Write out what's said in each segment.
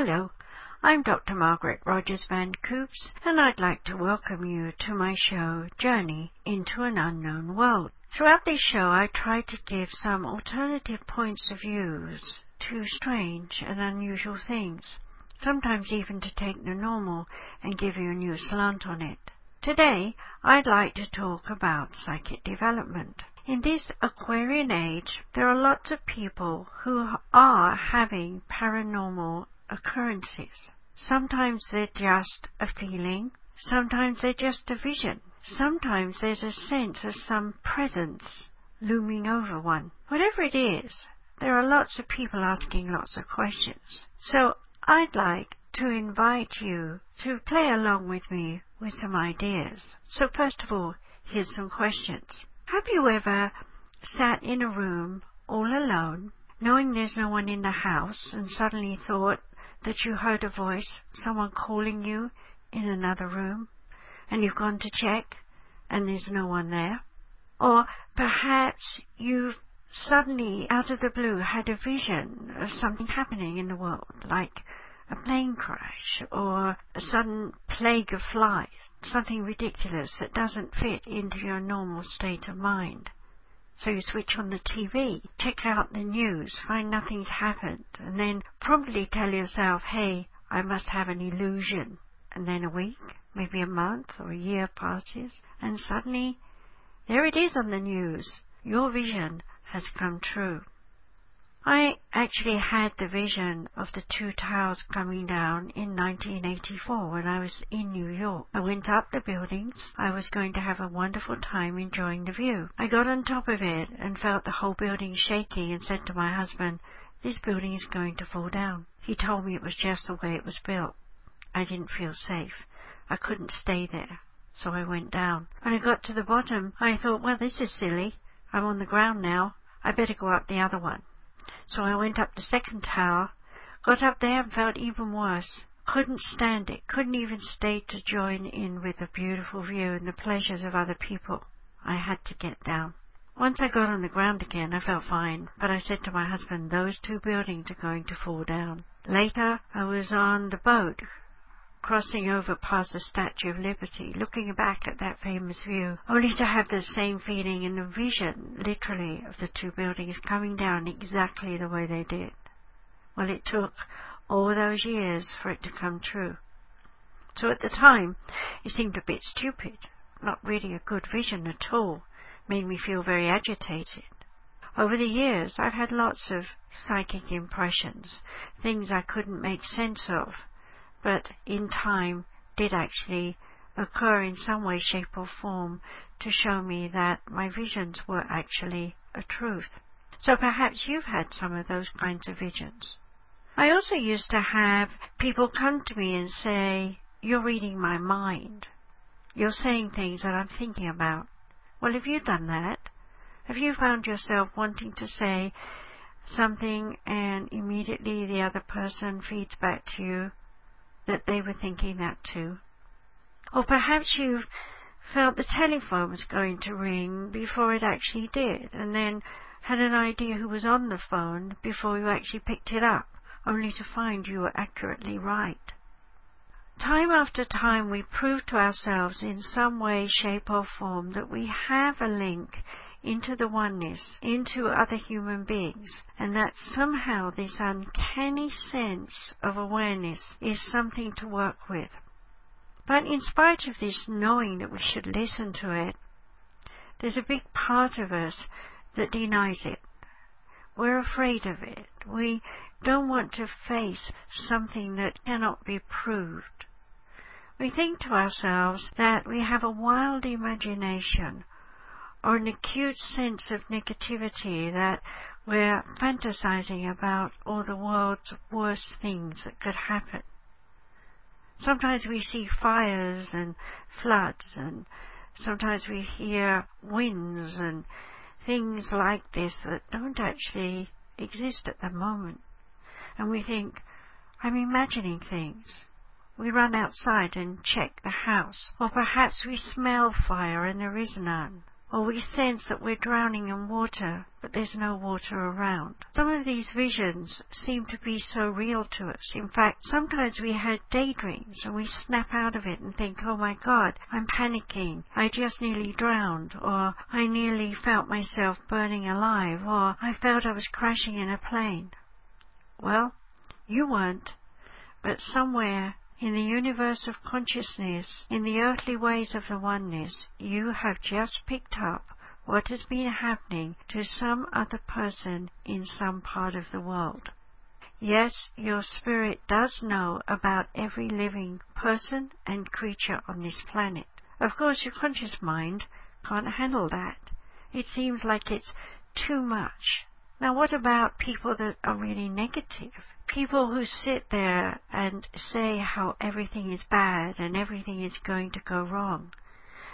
Hello, I'm Dr. Margaret Rogers Van Coops, and I'd like to welcome you to my show, Journey into an Unknown World. Throughout this show, I try to give some alternative points of views to strange and unusual things, sometimes even to take the normal and give you a new slant on it. Today, I'd like to talk about psychic development. In this Aquarian age, there are lots of people who are having paranormal occurrences. Sometimes they're just a feeling, sometimes they're just a vision, sometimes there's a sense of some presence looming over one. Whatever it is, there are lots of people asking lots of questions. So I'd like to invite you to play along with me with some ideas. So first of all, here's some questions. Have you ever sat in a room all alone, knowing there's no one in the house, and suddenly thought, that you heard a voice, someone calling you in another room, and you've gone to check and there's no one there? Or perhaps you've suddenly, out of the blue, had a vision of something happening in the world, like a plane crash or a sudden plague of flies, something ridiculous that doesn't fit into your normal state of mind. So you switch on the TV, check out the news, find nothing's happened, and then promptly tell yourself, hey, I must have an illusion. And then a week, maybe a month or a year passes, and suddenly there it is on the news. Your vision has come true. I actually had the vision of the two towers coming down in 1984 when I was in New York. I went up the buildings. I was going to have a wonderful time enjoying the view. I got on top of it and felt the whole building shaking and said to my husband, this building is going to fall down. He told me it was just the way it was built. I didn't feel safe. I couldn't stay there. So I went down. When I got to the bottom, I thought, well, this is silly. I'm on the ground now. I better go up the other one. So I went up the second tower, got up there and felt even worse. Couldn't stand it, couldn't even stay to join in with the beautiful view and the pleasures of other people. I had to get down. Once I got on the ground again, I felt fine, but I said to my husband, those two buildings are going to fall down. Later, I was on the boat crossing over past the Statue of Liberty, looking back at that famous view, only to have the same feeling and the vision, literally, of the two buildings coming down exactly the way they did. Well, it took all those years for it to come true. So at the time, it seemed a bit stupid, not really a good vision at all, made me feel very agitated. Over the years, I've had lots of psychic impressions, things I couldn't make sense of, but in time did actually occur in some way, shape, or form to show me that my visions were actually a truth. So perhaps you've had some of those kinds of visions. I also used to have people come to me and say, You're reading my mind. You're saying things that I'm thinking about. Well, have you done that? Have you found yourself wanting to say something and immediately the other person feeds back to you, that they were thinking that too. Or perhaps you felt the telephone was going to ring before it actually did, and then had an idea who was on the phone before you actually picked it up, only to find you were accurately right. Time after time we prove to ourselves in some way, shape or form that we have a link into the oneness, into other human beings, and that somehow this uncanny sense of awareness is something to work with. But in spite of this knowing that we should listen to it, there's a big part of us that denies it. We're afraid of it. We don't want to face something that cannot be proved. We think to ourselves that we have a wild imagination or an acute sense of negativity that we're fantasizing about all the world's worst things that could happen. Sometimes we see fires and floods and sometimes we hear winds and things like this that don't actually exist at the moment. And we think, I'm imagining things. We run outside and check the house, or perhaps we smell fire and there is none or we sense that we're drowning in water, but there's no water around. Some of these visions seem to be so real to us. In fact, sometimes we had daydreams and we snap out of it and think, oh my god, I'm panicking. I just nearly drowned, or I nearly felt myself burning alive, or I felt I was crashing in a plane. Well, you weren't, but somewhere in the universe of consciousness, in the earthly ways of the oneness, you have just picked up what has been happening to some other person in some part of the world. Yes, your spirit does know about every living person and creature on this planet. Of course, your conscious mind can't handle that. It seems like it's too much. Now, what about people that are really negative? People who sit there and say how everything is bad and everything is going to go wrong.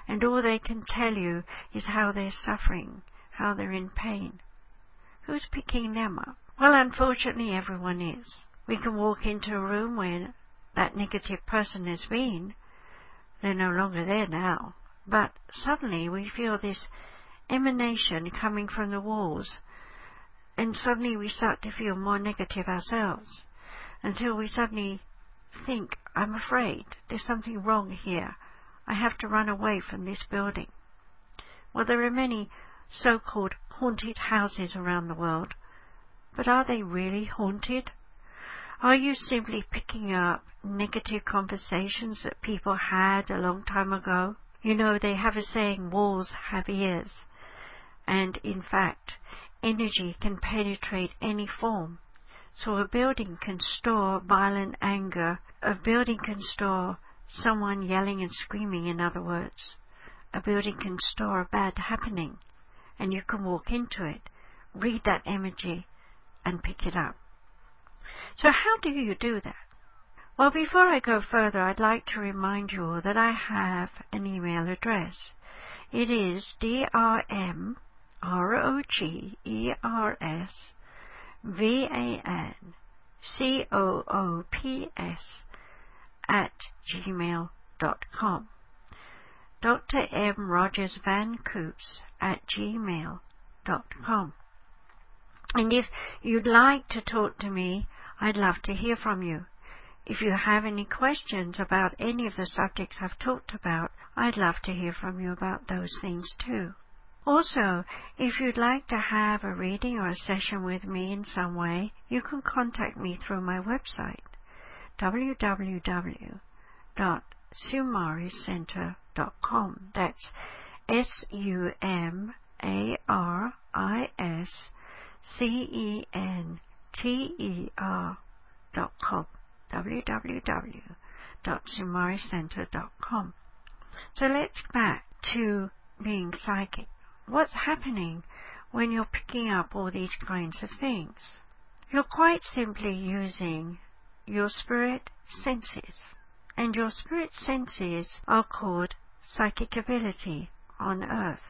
And all they can tell you is how they're suffering, how they're in pain. Who's picking them up? Well, unfortunately, everyone is. We can walk into a room where that negative person has been. They're no longer there now. But suddenly we feel this emanation coming from the walls and suddenly we start to feel more negative ourselves until we suddenly think, I'm afraid, there's something wrong here. I have to run away from this building. Well, there are many so called haunted houses around the world, but are they really haunted? Are you simply picking up negative conversations that people had a long time ago? You know, they have a saying, walls have ears. And in fact, energy can penetrate any form. So a building can store violent anger. A building can store someone yelling and screaming, in other words. A building can store a bad happening, and you can walk into it, read that energy, and pick it up. So how do you do that? Well, before I go further, I'd like to remind you all that I have an email address. It is drm R O G E R S V A N C O O P S at gmail.com. Dr. M. Rogers Van Coops at gmail.com. And if you'd like to talk to me, I'd love to hear from you. If you have any questions about any of the subjects I've talked about, I'd love to hear from you about those things too. Also, if you'd like to have a reading or a session with me in some way, you can contact me through my website www.sumariscenter.com. That's S U M A R I S C E N T E R dot com. www.sumariscenter.com. So let's back to being psychic what's happening when you're picking up all these kinds of things? You're quite simply using your spirit senses. And your spirit senses are called psychic ability on earth.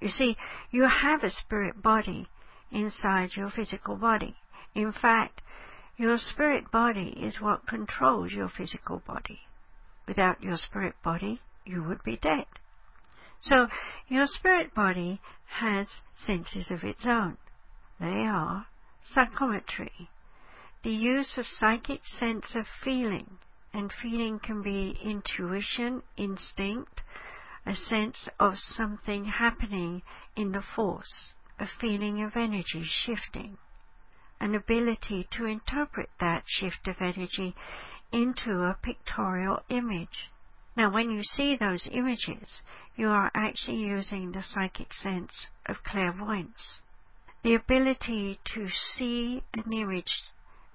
You see, you have a spirit body inside your physical body. In fact, your spirit body is what controls your physical body. Without your spirit body, you would be dead. So your spirit body has senses of its own. They are psychometry, the use of psychic sense of feeling, and feeling can be intuition, instinct, a sense of something happening in the force, a feeling of energy shifting, an ability to interpret that shift of energy into a pictorial image. Now, when you see those images, you are actually using the psychic sense of clairvoyance. The ability to see an image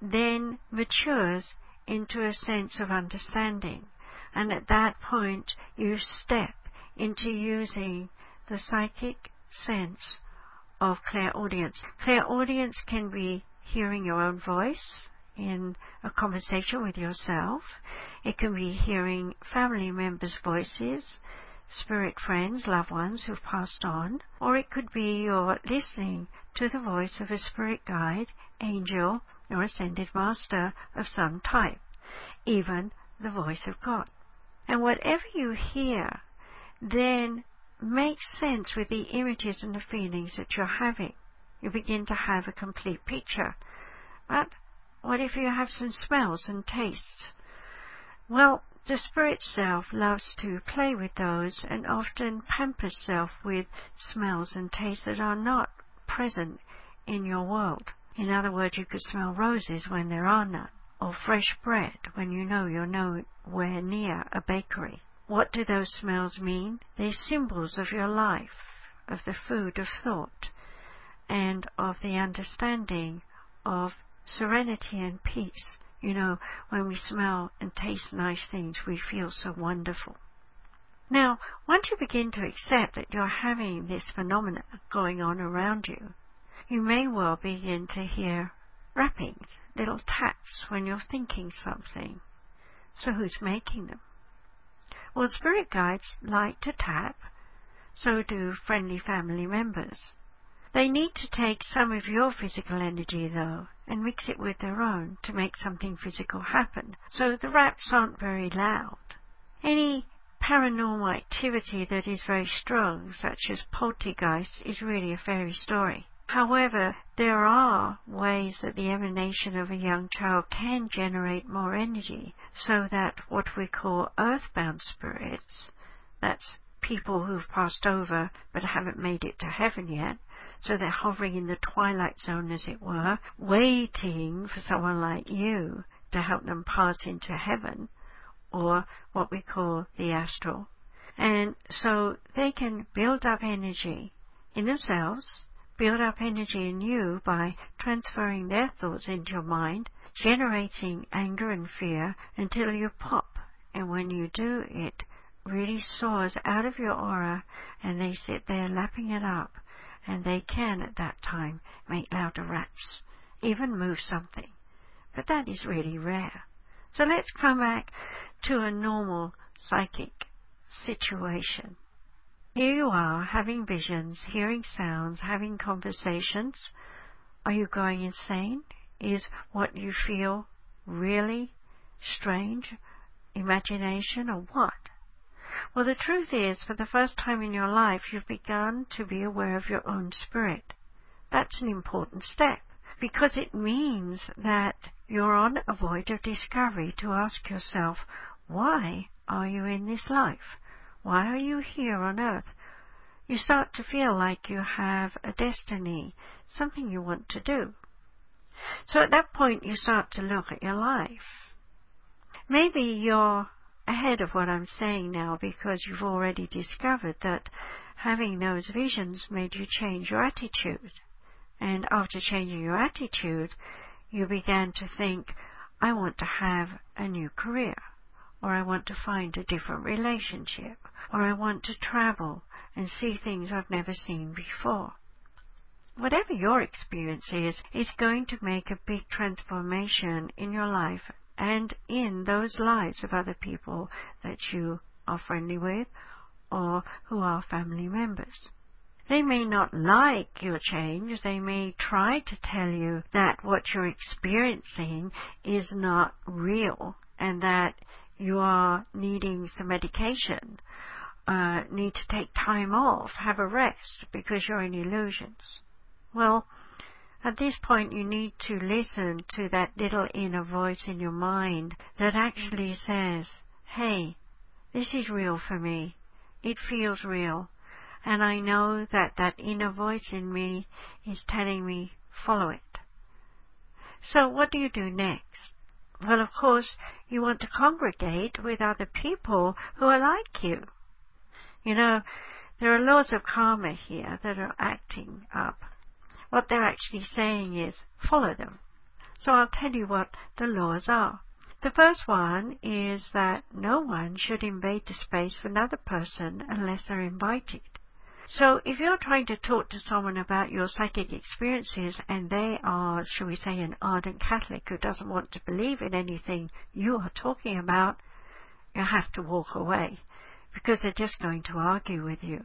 then matures into a sense of understanding, and at that point you step into using the psychic sense of clairaudience. Clairaudience can be hearing your own voice in a conversation with yourself. It can be hearing family members' voices, spirit friends, loved ones who've passed on, or it could be you're listening to the voice of a spirit guide, angel, or ascended master of some type, even the voice of God. And whatever you hear then makes sense with the images and the feelings that you're having. You begin to have a complete picture. But what if you have some smells and tastes? Well, the spirit self loves to play with those and often pampers self with smells and tastes that are not present in your world. In other words, you could smell roses when there are none, or fresh bread when you know you're nowhere near a bakery. What do those smells mean? They're symbols of your life, of the food of thought, and of the understanding of serenity and peace. You know, when we smell and taste nice things, we feel so wonderful. Now, once you begin to accept that you're having this phenomena going on around you, you may well begin to hear rappings, little taps when you're thinking something. So who's making them? Well, spirit guides like to tap, so do friendly family members. They need to take some of your physical energy, though, and mix it with their own to make something physical happen, so the raps aren't very loud. Any paranormal activity that is very strong, such as poltergeist, is really a fairy story. However, there are ways that the emanation of a young child can generate more energy so that what we call earthbound spirits, that's people who've passed over but haven't made it to heaven yet, so they're hovering in the twilight zone as it were, waiting for someone like you to help them pass into heaven, or what we call the astral. And so they can build up energy in themselves build up energy in you by transferring their thoughts into your mind, generating anger and fear until you pop. And when you do, it really soars out of your aura and they sit there lapping it up. And they can at that time make louder raps, even move something. But that is really rare. So let's come back to a normal psychic situation. Here you are, having visions, hearing sounds, having conversations. Are you going insane? Is what you feel really strange? Imagination or what? Well, the truth is, for the first time in your life, you've begun to be aware of your own spirit. That's an important step because it means that you're on a voyage of discovery to ask yourself, why are you in this life? Why are you here on earth? You start to feel like you have a destiny, something you want to do. So at that point, you start to look at your life. Maybe you're ahead of what I'm saying now because you've already discovered that having those visions made you change your attitude. And after changing your attitude, you began to think, I want to have a new career or I want to find a different relationship, or I want to travel and see things I've never seen before. Whatever your experience is, it's going to make a big transformation in your life and in those lives of other people that you are friendly with or who are family members. They may not like your change. They may try to tell you that what you're experiencing is not real and that you are needing some medication, uh, need to take time off, have a rest because you're in illusions. Well, at this point you need to listen to that little inner voice in your mind that actually mm-hmm. says, hey, this is real for me. It feels real. And I know that that inner voice in me is telling me, follow it. So what do you do next? Well, of course, you want to congregate with other people who are like you. You know, there are laws of karma here that are acting up. What they're actually saying is, follow them. So I'll tell you what the laws are. The first one is that no one should invade the space of another person unless they're invited. So if you're trying to talk to someone about your psychic experiences and they are, shall we say, an ardent Catholic who doesn't want to believe in anything you are talking about, you have to walk away because they're just going to argue with you.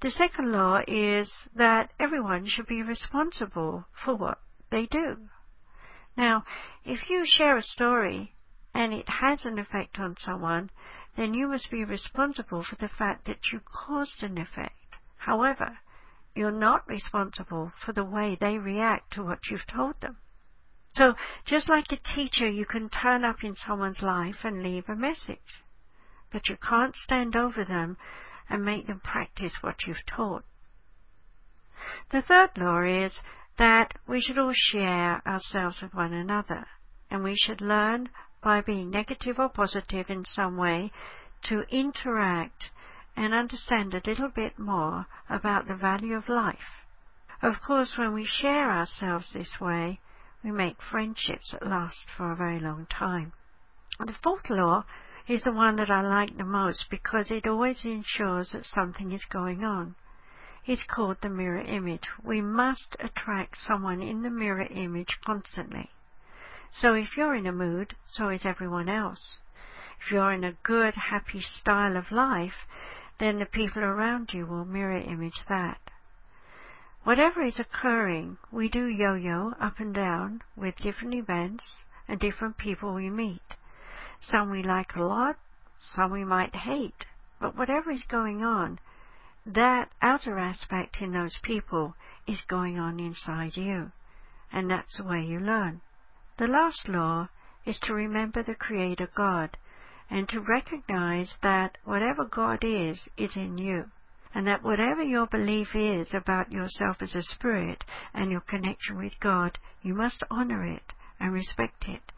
The second law is that everyone should be responsible for what they do. Now, if you share a story and it has an effect on someone, then you must be responsible for the fact that you caused an effect. However, you're not responsible for the way they react to what you've told them. So, just like a teacher, you can turn up in someone's life and leave a message, but you can't stand over them and make them practice what you've taught. The third law is that we should all share ourselves with one another, and we should learn by being negative or positive in some way to interact and understand a little bit more about the value of life. Of course, when we share ourselves this way, we make friendships that last for a very long time. The fourth law is the one that I like the most because it always ensures that something is going on. It's called the mirror image. We must attract someone in the mirror image constantly. So if you're in a mood, so is everyone else. If you're in a good, happy style of life, then the people around you will mirror image that. Whatever is occurring, we do yo-yo up and down with different events and different people we meet. Some we like a lot, some we might hate, but whatever is going on, that outer aspect in those people is going on inside you, and that's the way you learn. The last law is to remember the Creator God and to recognize that whatever God is, is in you. And that whatever your belief is about yourself as a spirit and your connection with God, you must honor it and respect it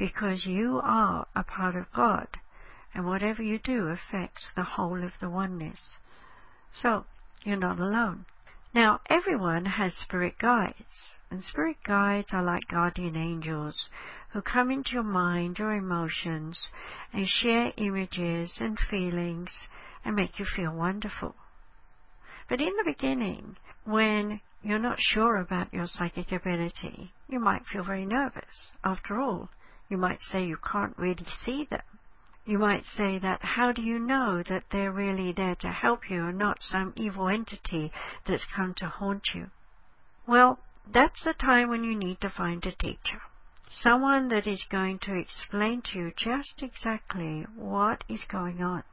because you are a part of God and whatever you do affects the whole of the oneness. So, you're not alone. Now, everyone has spirit guides, and spirit guides are like guardian angels who come into your mind, your emotions, and share images and feelings and make you feel wonderful. But in the beginning, when you're not sure about your psychic ability, you might feel very nervous. After all, you might say you can't really see them. You might say that how do you know that they're really there to help you and not some evil entity that's come to haunt you? Well, that's the time when you need to find a teacher. Someone that is going to explain to you just exactly what is going on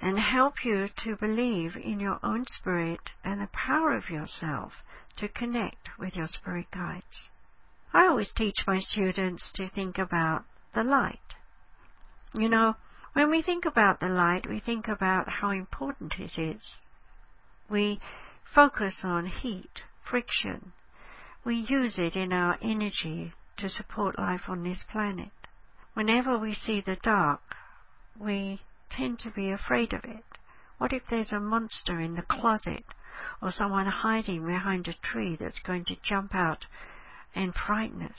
and help you to believe in your own spirit and the power of yourself to connect with your spirit guides. I always teach my students to think about the light you know, when we think about the light, we think about how important it is. We focus on heat, friction. We use it in our energy to support life on this planet. Whenever we see the dark, we tend to be afraid of it. What if there's a monster in the closet or someone hiding behind a tree that's going to jump out and frighten us?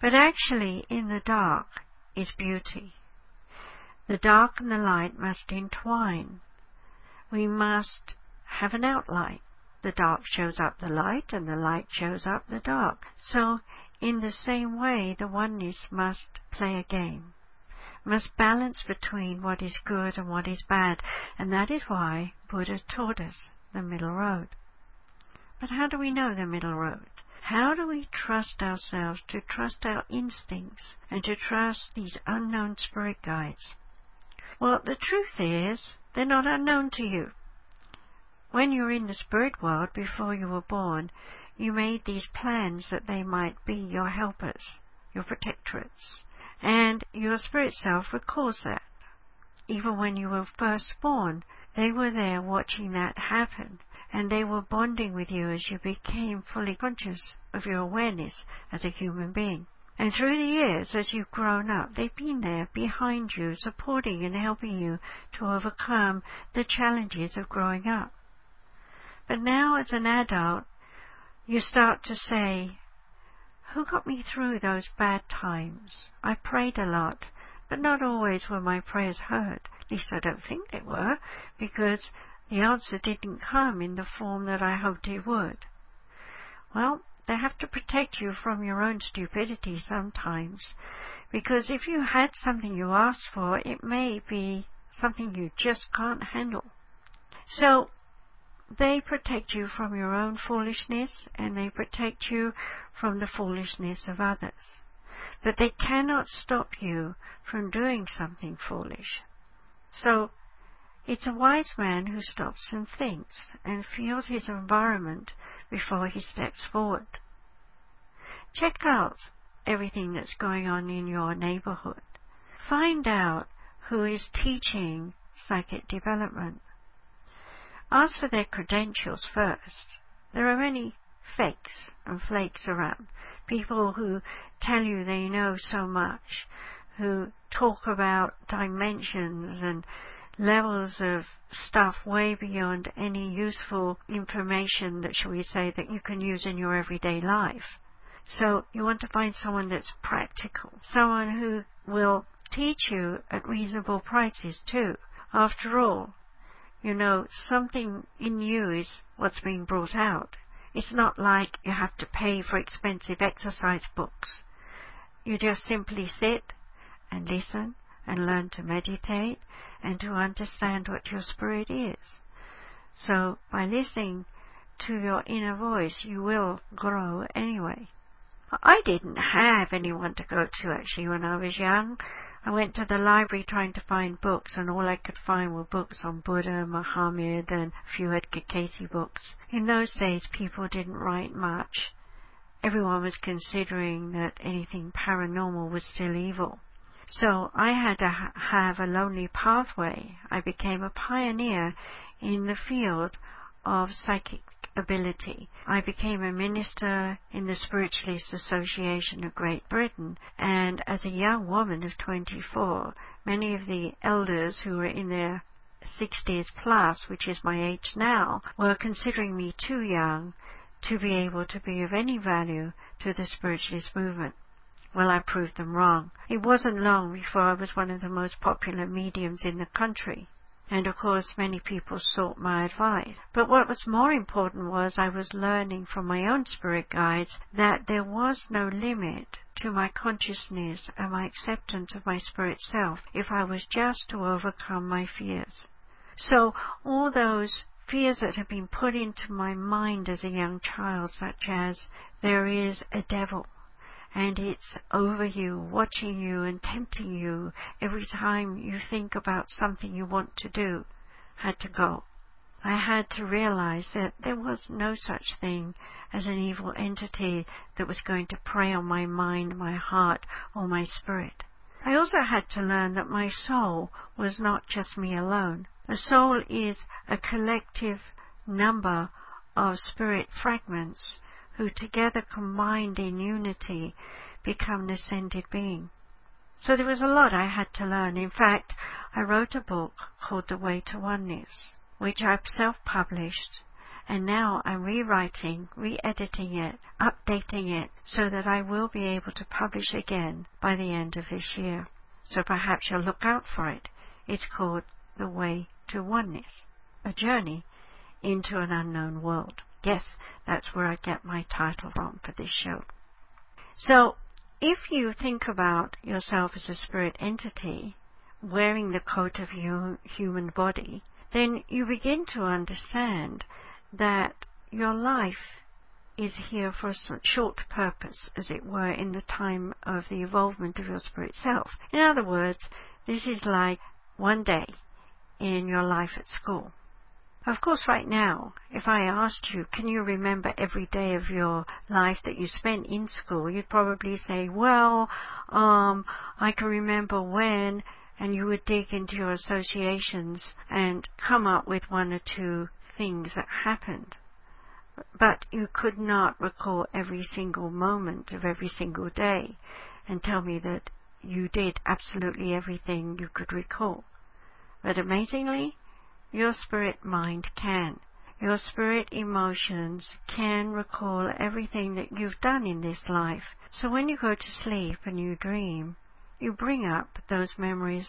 But actually, in the dark is beauty. The dark and the light must entwine. We must have an outline. The dark shows up the light and the light shows up the dark. So, in the same way, the oneness must play a game, must balance between what is good and what is bad, and that is why Buddha taught us the middle road. But how do we know the middle road? How do we trust ourselves to trust our instincts and to trust these unknown spirit guides? Well, the truth is, they're not unknown to you. When you were in the spirit world before you were born, you made these plans that they might be your helpers, your protectorates, and your spirit self recalls that. Even when you were first born, they were there watching that happen, and they were bonding with you as you became fully conscious of your awareness as a human being. And through the years, as you've grown up, they've been there behind you, supporting and helping you to overcome the challenges of growing up. But now, as an adult, you start to say, Who got me through those bad times? I prayed a lot, but not always were my prayers heard. At least I don't think they were, because the answer didn't come in the form that I hoped it would. Well, they have to protect you from your own stupidity sometimes. Because if you had something you asked for, it may be something you just can't handle. So, they protect you from your own foolishness and they protect you from the foolishness of others. But they cannot stop you from doing something foolish. So it's a wise man who stops and thinks and feels his environment before he steps forward. Check out everything that's going on in your neighborhood. Find out who is teaching psychic development. Ask for their credentials first. There are many fakes and flakes around. People who tell you they know so much, who talk about dimensions and levels of stuff way beyond any useful information that shall we say that you can use in your everyday life. So you want to find someone that's practical, someone who will teach you at reasonable prices too. After all, you know, something in you is what's being brought out. It's not like you have to pay for expensive exercise books. You just simply sit and listen and learn to meditate and to understand what your spirit is. So by listening to your inner voice, you will grow anyway. I didn't have anyone to go to actually when I was young. I went to the library trying to find books, and all I could find were books on Buddha, Muhammad, and a few Edgar Cayce books. In those days, people didn't write much. Everyone was considering that anything paranormal was still evil. So I had to ha- have a lonely pathway. I became a pioneer in the field of psychic ability. I became a minister in the Spiritualist Association of Great Britain, and as a young woman of 24, many of the elders who were in their 60s plus, which is my age now, were considering me too young to be able to be of any value to the spiritualist movement. Well, I proved them wrong. It wasn't long before I was one of the most popular mediums in the country. And of course, many people sought my advice. But what was more important was I was learning from my own spirit guides that there was no limit to my consciousness and my acceptance of my spirit self if I was just to overcome my fears. So all those fears that have been put into my mind as a young child, such as there is a devil, and it's over you, watching you and tempting you every time you think about something you want to do, had to go. I had to realize that there was no such thing as an evil entity that was going to prey on my mind, my heart, or my spirit. I also had to learn that my soul was not just me alone. A soul is a collective number of spirit fragments who together combined in unity become an ascended being. So there was a lot I had to learn. In fact, I wrote a book called The Way to Oneness, which I've self-published, and now I'm rewriting, re-editing it, updating it, so that I will be able to publish again by the end of this year. So perhaps you'll look out for it. It's called The Way to Oneness, a journey into an unknown world. Yes, that's where I get my title from for this show. So, if you think about yourself as a spirit entity wearing the coat of your human body, then you begin to understand that your life is here for a short purpose, as it were, in the time of the evolvement of your spirit self. In other words, this is like one day in your life at school. Of course, right now, if I asked you, can you remember every day of your life that you spent in school, you'd probably say, well, um, I can remember when, and you would dig into your associations and come up with one or two things that happened. But you could not recall every single moment of every single day and tell me that you did absolutely everything you could recall. But amazingly, your spirit mind can. Your spirit emotions can recall everything that you've done in this life. So when you go to sleep and you dream, you bring up those memories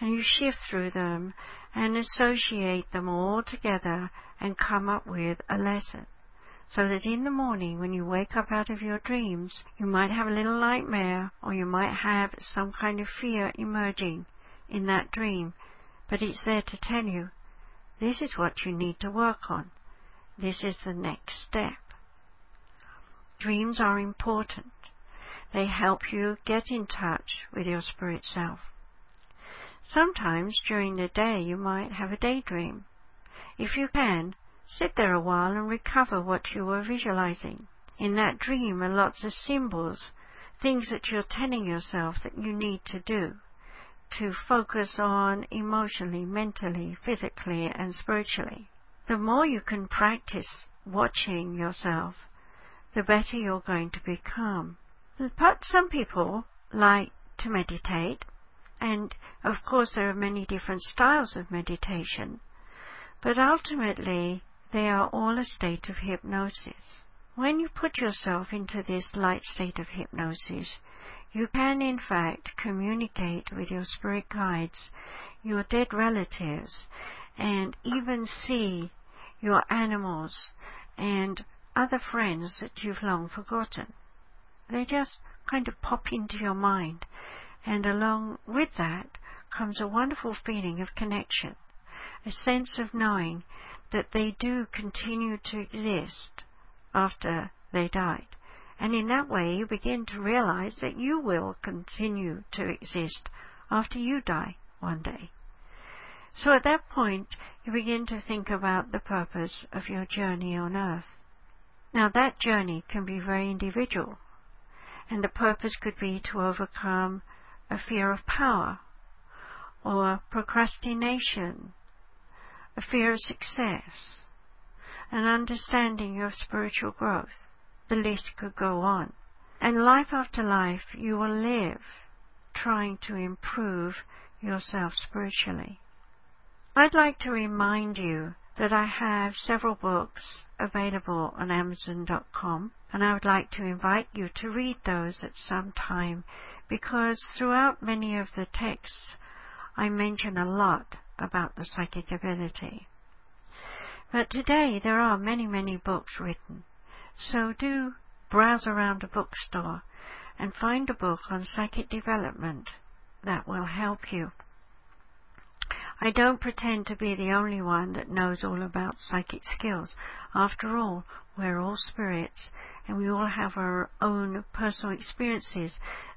and you shift through them and associate them all together and come up with a lesson. So that in the morning when you wake up out of your dreams, you might have a little nightmare or you might have some kind of fear emerging in that dream. But it's there to tell you this is what you need to work on. This is the next step. Dreams are important. They help you get in touch with your spirit self. Sometimes during the day you might have a daydream. If you can, sit there a while and recover what you were visualizing. In that dream are lots of symbols, things that you're telling yourself that you need to do to focus on emotionally, mentally, physically, and spiritually. The more you can practice watching yourself, the better you're going to become. But some people like to meditate, and of course there are many different styles of meditation, but ultimately they are all a state of hypnosis. When you put yourself into this light state of hypnosis, you can, in fact, communicate with your spirit guides, your dead relatives, and even see your animals and other friends that you've long forgotten. They just kind of pop into your mind, and along with that comes a wonderful feeling of connection, a sense of knowing that they do continue to exist after they died. And in that way, you begin to realize that you will continue to exist after you die one day. So at that point, you begin to think about the purpose of your journey on earth. Now that journey can be very individual, and the purpose could be to overcome a fear of power, or procrastination, a fear of success, an understanding of spiritual growth the list could go on. And life after life, you will live trying to improve yourself spiritually. I'd like to remind you that I have several books available on Amazon.com, and I would like to invite you to read those at some time because throughout many of the texts I mention a lot about the psychic ability. But today there are many, many books written so do browse around a bookstore and find a book on psychic development that will help you. I don't pretend to be the only one that knows all about psychic skills. After all, we're all spirits and we all have our own personal experiences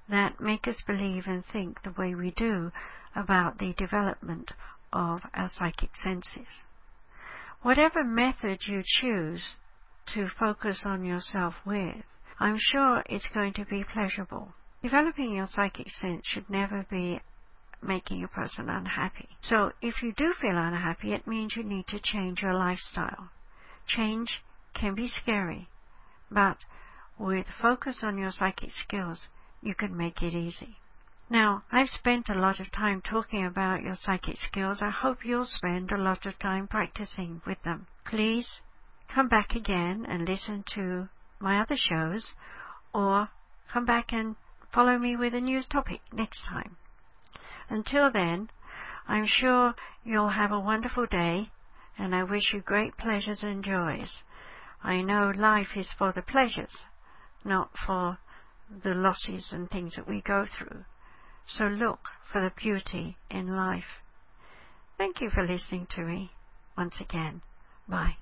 that make us believe and think the way we do about the development of our psychic senses. Whatever method you choose, to focus on yourself with, I'm sure it's going to be pleasurable. Developing your psychic sense should never be making a person unhappy. So if you do feel unhappy, it means you need to change your lifestyle. Change can be scary, but with focus on your psychic skills, you can make it easy. Now, I've spent a lot of time talking about your psychic skills. I hope you'll spend a lot of time practicing with them. Please come back again and listen to my other shows, or come back and follow me with a new topic next time. Until then, I'm sure you'll have a wonderful day, and I wish you great pleasures and joys. I know life is for the pleasures, not for the losses and things that we go through. So look for the beauty in life. Thank you for listening to me once again. Bye.